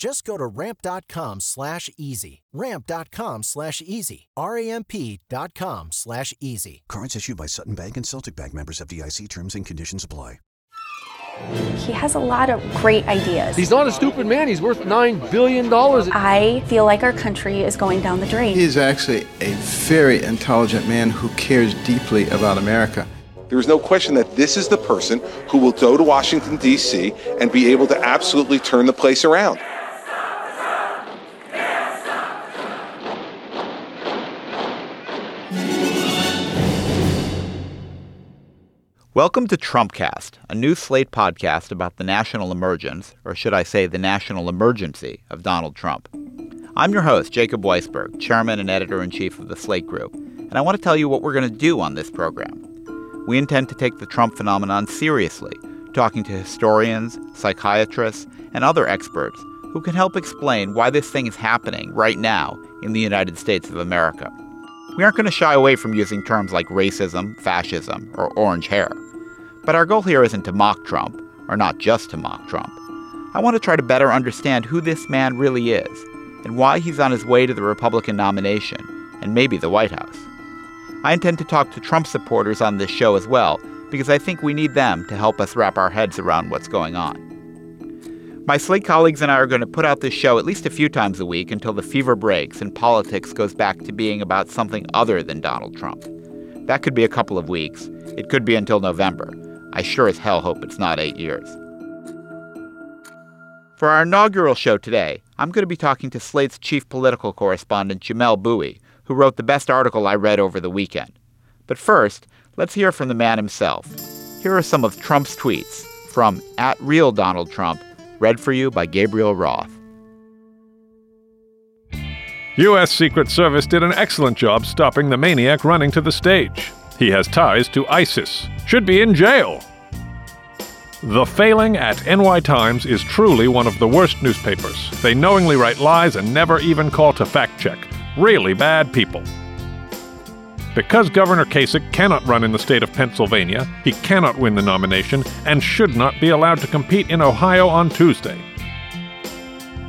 Just go to ramp.com slash easy. Ramp.com slash easy. R-A-M-P.com slash easy. Cards issued by Sutton Bank and Celtic Bank members FDIC terms and conditions apply. He has a lot of great ideas. He's not a stupid man. He's worth $9 billion. I feel like our country is going down the drain. He is actually a very intelligent man who cares deeply about America. There is no question that this is the person who will go to Washington, D.C. and be able to absolutely turn the place around. Welcome to Trumpcast, a new Slate podcast about the national emergence, or should I say the national emergency, of Donald Trump. I'm your host, Jacob Weisberg, chairman and editor in chief of the Slate Group, and I want to tell you what we're going to do on this program. We intend to take the Trump phenomenon seriously, talking to historians, psychiatrists, and other experts who can help explain why this thing is happening right now in the United States of America. We aren't going to shy away from using terms like racism, fascism, or orange hair. But our goal here isn't to mock Trump, or not just to mock Trump. I want to try to better understand who this man really is, and why he's on his way to the Republican nomination, and maybe the White House. I intend to talk to Trump supporters on this show as well, because I think we need them to help us wrap our heads around what's going on. My Slate colleagues and I are going to put out this show at least a few times a week until the fever breaks and politics goes back to being about something other than Donald Trump. That could be a couple of weeks. It could be until November. I sure as hell hope it's not eight years. For our inaugural show today, I'm going to be talking to Slate's chief political correspondent, Jamelle Bouie, who wrote the best article I read over the weekend. But first, let's hear from the man himself. Here are some of Trump's tweets from at real Donald Trump read for you by Gabriel Roth. U.S. Secret Service did an excellent job stopping the maniac running to the stage. He has ties to ISIS, should be in jail. The failing at NY Times is truly one of the worst newspapers. They knowingly write lies and never even call to fact check. Really bad people. Because Governor Kasich cannot run in the state of Pennsylvania, he cannot win the nomination and should not be allowed to compete in Ohio on Tuesday.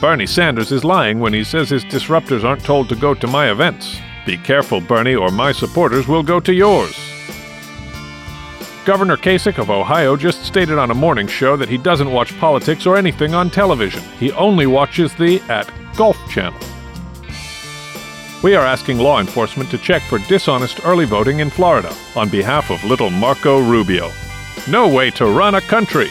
Bernie Sanders is lying when he says his disruptors aren't told to go to my events. Be careful, Bernie, or my supporters will go to yours. Governor Kasich of Ohio just stated on a morning show that he doesn't watch politics or anything on television. He only watches the at Golf Channel. We are asking law enforcement to check for dishonest early voting in Florida on behalf of little Marco Rubio. No way to run a country!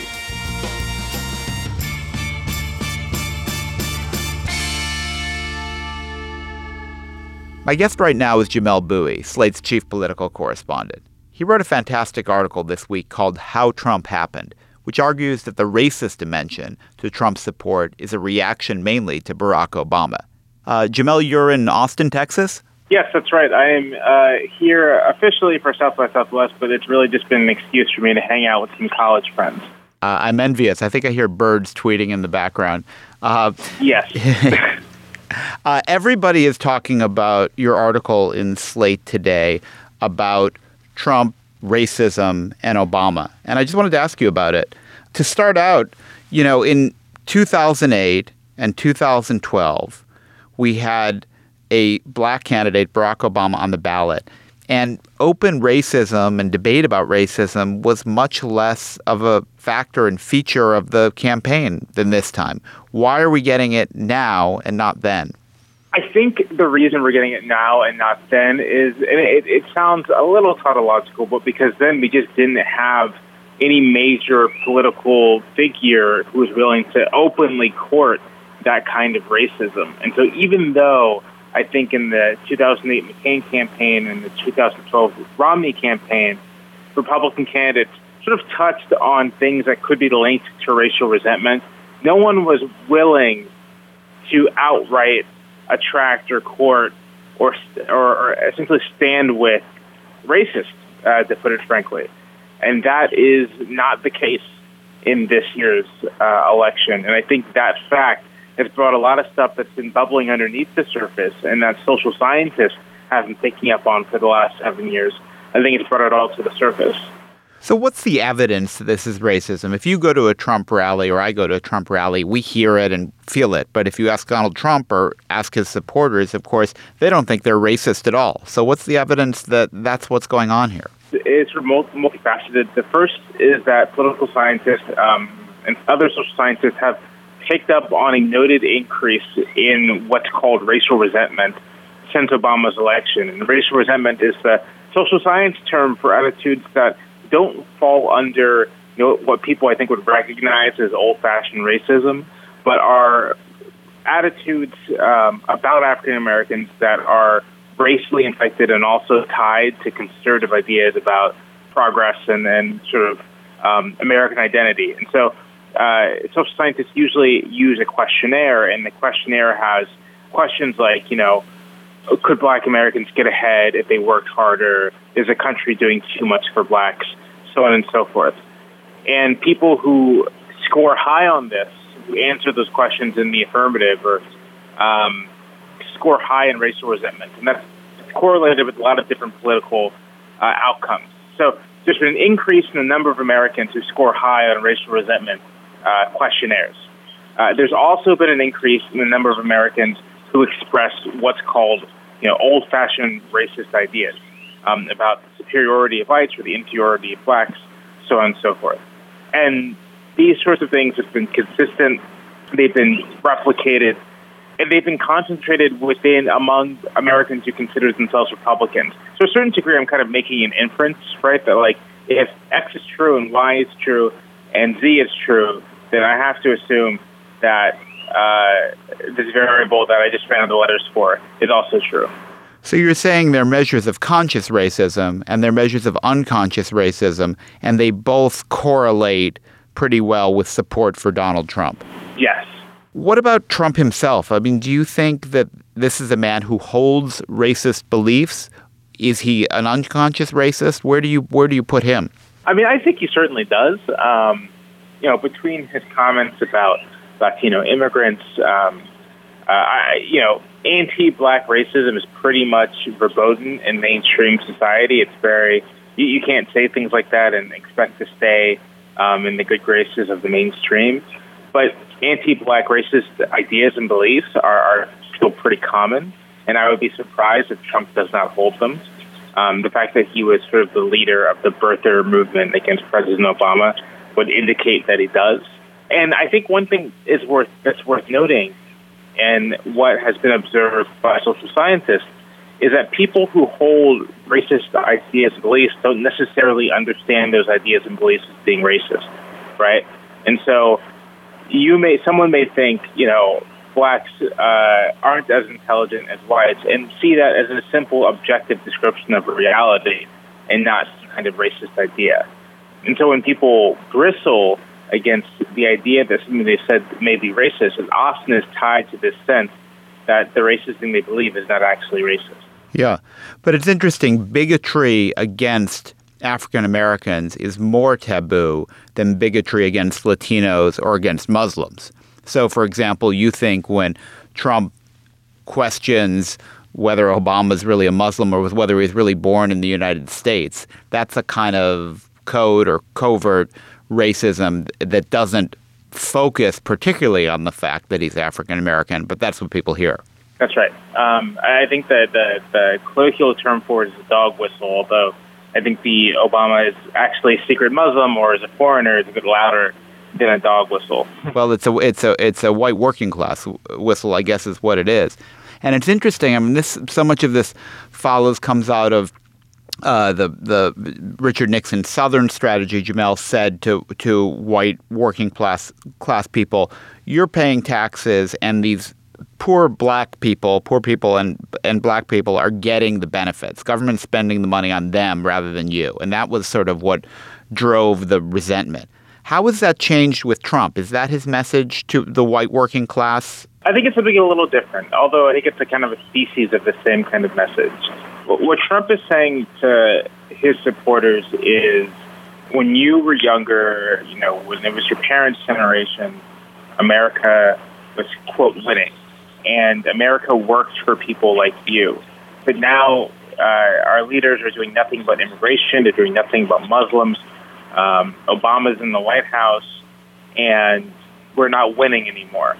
My guest right now is Jamelle Bouie, Slate's chief political correspondent. He wrote a fantastic article this week called How Trump Happened, which argues that the racist dimension to Trump's support is a reaction mainly to Barack Obama. Uh, Jamelle, you're in Austin, Texas? Yes, that's right. I am uh, here officially for South by Southwest, but it's really just been an excuse for me to hang out with some college friends. Uh, I'm envious. I think I hear birds tweeting in the background. Uh, yes. uh, everybody is talking about your article in Slate today about Trump, racism, and Obama. And I just wanted to ask you about it. To start out, you know, in 2008 and 2012, we had a black candidate, Barack Obama, on the ballot. And open racism and debate about racism was much less of a factor and feature of the campaign than this time. Why are we getting it now and not then? I think the reason we're getting it now and not then is, and it, it sounds a little tautological, but because then we just didn't have any major political figure who was willing to openly court that kind of racism. And so even though I think in the 2008 McCain campaign and the 2012 Romney campaign, Republican candidates sort of touched on things that could be linked to racial resentment. No one was willing to outright attract or court or, or, or essentially stand with racists, uh, to put it frankly. And that is not the case in this year's uh, election. And I think that fact has brought a lot of stuff that's been bubbling underneath the surface and that social scientists have been picking up on for the last seven years. I think it's brought it all to the surface. So, what's the evidence that this is racism? If you go to a Trump rally or I go to a Trump rally, we hear it and feel it. But if you ask Donald Trump or ask his supporters, of course, they don't think they're racist at all. So, what's the evidence that that's what's going on here? It's multifaceted. The first is that political scientists um, and other social scientists have picked up on a noted increase in what's called racial resentment since Obama's election. And racial resentment is the social science term for attitudes that don't fall under you know what people I think would recognize as old-fashioned racism, but are attitudes um, about African Americans that are racially infected and also tied to conservative ideas about progress and, and sort of um, American identity. And so, uh, social scientists usually use a questionnaire, and the questionnaire has questions like, you know, could black Americans get ahead if they worked harder? Is the country doing too much for blacks? So on and so forth. And people who score high on this, who answer those questions in the affirmative or um, score high in racial resentment. And that's correlated with a lot of different political uh, outcomes. So there's been an increase in the number of Americans who score high on racial resentment uh, questionnaires. Uh, there's also been an increase in the number of Americans who express what's called, you know, old-fashioned racist ideas um, about the superiority of whites or the inferiority of blacks, so on and so forth. And these sorts of things have been consistent. They've been replicated, and they've been concentrated within among Americans who consider themselves Republicans. So, to a certain degree, I'm kind of making an inference, right? That like if X is true and Y is true and Z is true, then I have to assume that uh, this variable that I just ran the letters for is also true. So you're saying they're measures of conscious racism and they're measures of unconscious racism, and they both correlate pretty well with support for Donald Trump. Yes. What about Trump himself? I mean, do you think that this is a man who holds racist beliefs? Is he an unconscious racist? Where do you where do you put him? I mean, I think he certainly does. Um, you know, between his comments about Latino immigrants, um, uh, I, you know, anti-black racism is pretty much verboten in mainstream society. It's very you, you can't say things like that and expect to stay um, in the good graces of the mainstream. But anti-black racist ideas and beliefs are, are still pretty common, and I would be surprised if Trump does not hold them. Um, the fact that he was sort of the leader of the birther movement against President Obama would indicate that he does. And I think one thing is worth that's worth noting and what has been observed by social scientists is that people who hold racist ideas and beliefs don't necessarily understand those ideas and beliefs as being racist, right? And so you may someone may think, you know, blacks uh, aren't as intelligent as whites and see that as a simple objective description of reality and not some kind of racist idea. And so when people bristle against the idea that something they said may be racist is often is tied to this sense that the racist thing they believe is not actually racist. Yeah. But it's interesting. Bigotry against African Americans is more taboo than bigotry against Latinos or against Muslims. So, for example, you think when Trump questions whether Obama is really a Muslim or whether he's really born in the United States, that's a kind of code or covert racism that doesn't focus particularly on the fact that he's African American, but that's what people hear. That's right. Um, I think that the, the colloquial term for it is a dog whistle, although I think the Obama is actually a secret Muslim or is a foreigner is a bit louder than a dog whistle. Well, it's a it's a it's a white working class whistle, I guess, is what it is. And it's interesting. I mean, this so much of this follows comes out of uh, the the Richard Nixon Southern strategy, Jamelle said to to white working class class people, "You're paying taxes, and these poor black people, poor people, and and black people are getting the benefits. Government spending the money on them rather than you." And that was sort of what drove the resentment. How has that changed with Trump? Is that his message to the white working class? I think it's something a little different, although I think it's a kind of a species of the same kind of message. What Trump is saying to his supporters is when you were younger, you know, when it was your parents' generation, America was, quote, winning. And America worked for people like you. But now uh, our leaders are doing nothing but immigration, they're doing nothing but Muslims. Um, Obama's in the White House, and we're not winning anymore.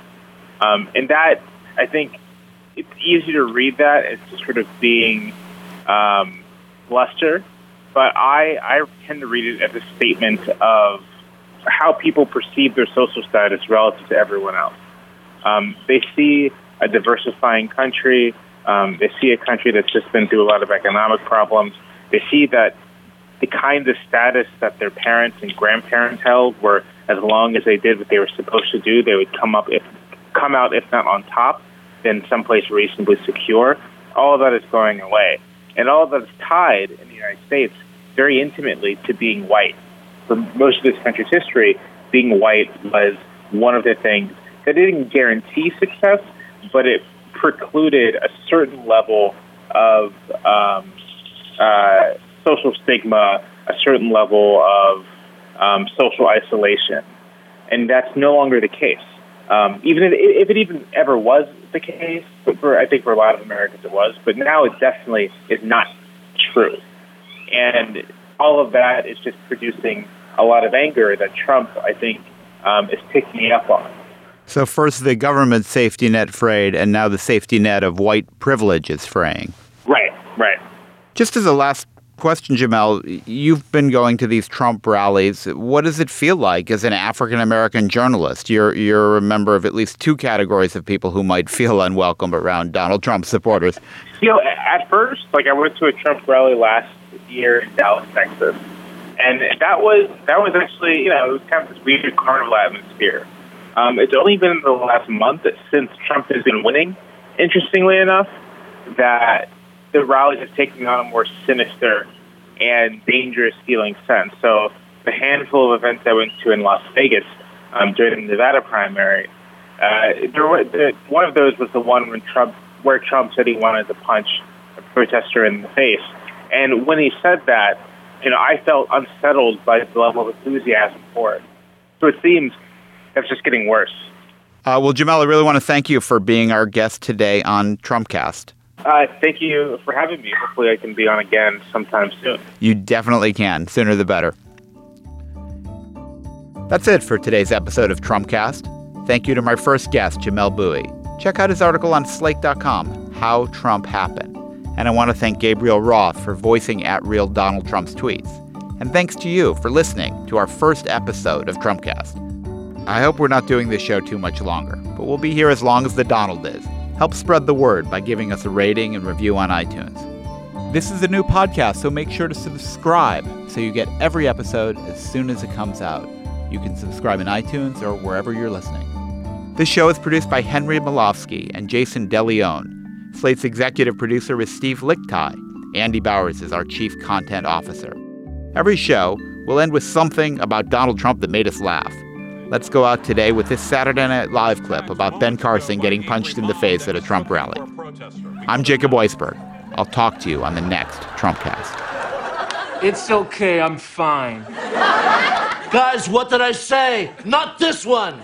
Um, and that, I think, it's easy to read that as just sort of being um, bluster, but I, I tend to read it as a statement of how people perceive their social status relative to everyone else. Um, they see a diversifying country. Um, they see a country that's just been through a lot of economic problems. They see that the kind of status that their parents and grandparents held, where as long as they did what they were supposed to do, they would come up if come out if not on top, then someplace reasonably secure. All of that is going away, and all of that is tied in the United States very intimately to being white. For most of this country's history, being white was one of the things that didn't guarantee success, but it precluded a certain level of um, uh, social stigma, a certain level of um, social isolation. And that's no longer the case. Um, even if, if, it even ever was the case, but for I think for a lot of Americans it was, but now it definitely is not true. And all of that is just producing a lot of anger that Trump, I think, um, is picking up on. So first the government safety net frayed, and now the safety net of white privilege is fraying. Right, right. Just as a last question, Jamelle, you've been going to these Trump rallies. What does it feel like as an African American journalist? You're you're a member of at least two categories of people who might feel unwelcome around Donald Trump supporters. You know, at first, like I went to a Trump rally last year in Dallas, Texas, and that was that was actually you know it was kind of this weird carnival atmosphere. Um, it's only been the last month since Trump has been winning. Interestingly enough, that the rallies is taking on a more sinister and dangerous feeling sense. So the handful of events I went to in Las Vegas um, during the Nevada primary, uh, there were, the, one of those was the one when Trump, where Trump said he wanted to punch a protester in the face. And when he said that, you know, I felt unsettled by the level of enthusiasm for it. So it seems that's just getting worse. Uh, well, Jamelle, I really want to thank you for being our guest today on Trumpcast. Uh, thank you for having me. Hopefully, I can be on again sometime soon. You definitely can. Sooner the better. That's it for today's episode of Trumpcast. Thank you to my first guest, Jamelle Bouie. Check out his article on Slate.com, How Trump Happened. And I want to thank Gabriel Roth for voicing at real Donald Trump's tweets. And thanks to you for listening to our first episode of Trumpcast. I hope we're not doing this show too much longer, but we'll be here as long as the Donald is. Help spread the word by giving us a rating and review on iTunes. This is a new podcast, so make sure to subscribe so you get every episode as soon as it comes out. You can subscribe in iTunes or wherever you're listening. This show is produced by Henry Malofsky and Jason DeLeon. Slate's executive producer is Steve Lickteig. Andy Bowers is our chief content officer. Every show will end with something about Donald Trump that made us laugh. Let's go out today with this Saturday Night Live clip about Ben Carson getting punched in the face at a Trump rally. I'm Jacob Weisberg. I'll talk to you on the next Trumpcast. It's okay, I'm fine. Guys, what did I say? Not this one!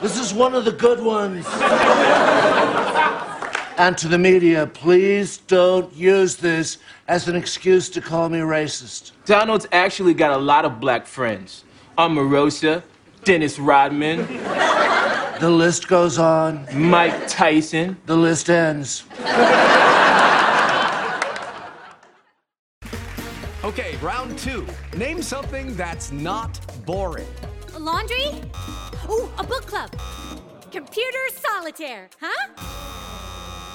this is one of the good ones. And to the media, please don't use this as an excuse to call me racist. Donald's actually got a lot of black friends. Omarosa, Dennis Rodman. The list goes on. Mike Tyson. The list ends. okay, round two. Name something that's not boring. A laundry? Ooh, a book club computer solitaire, huh?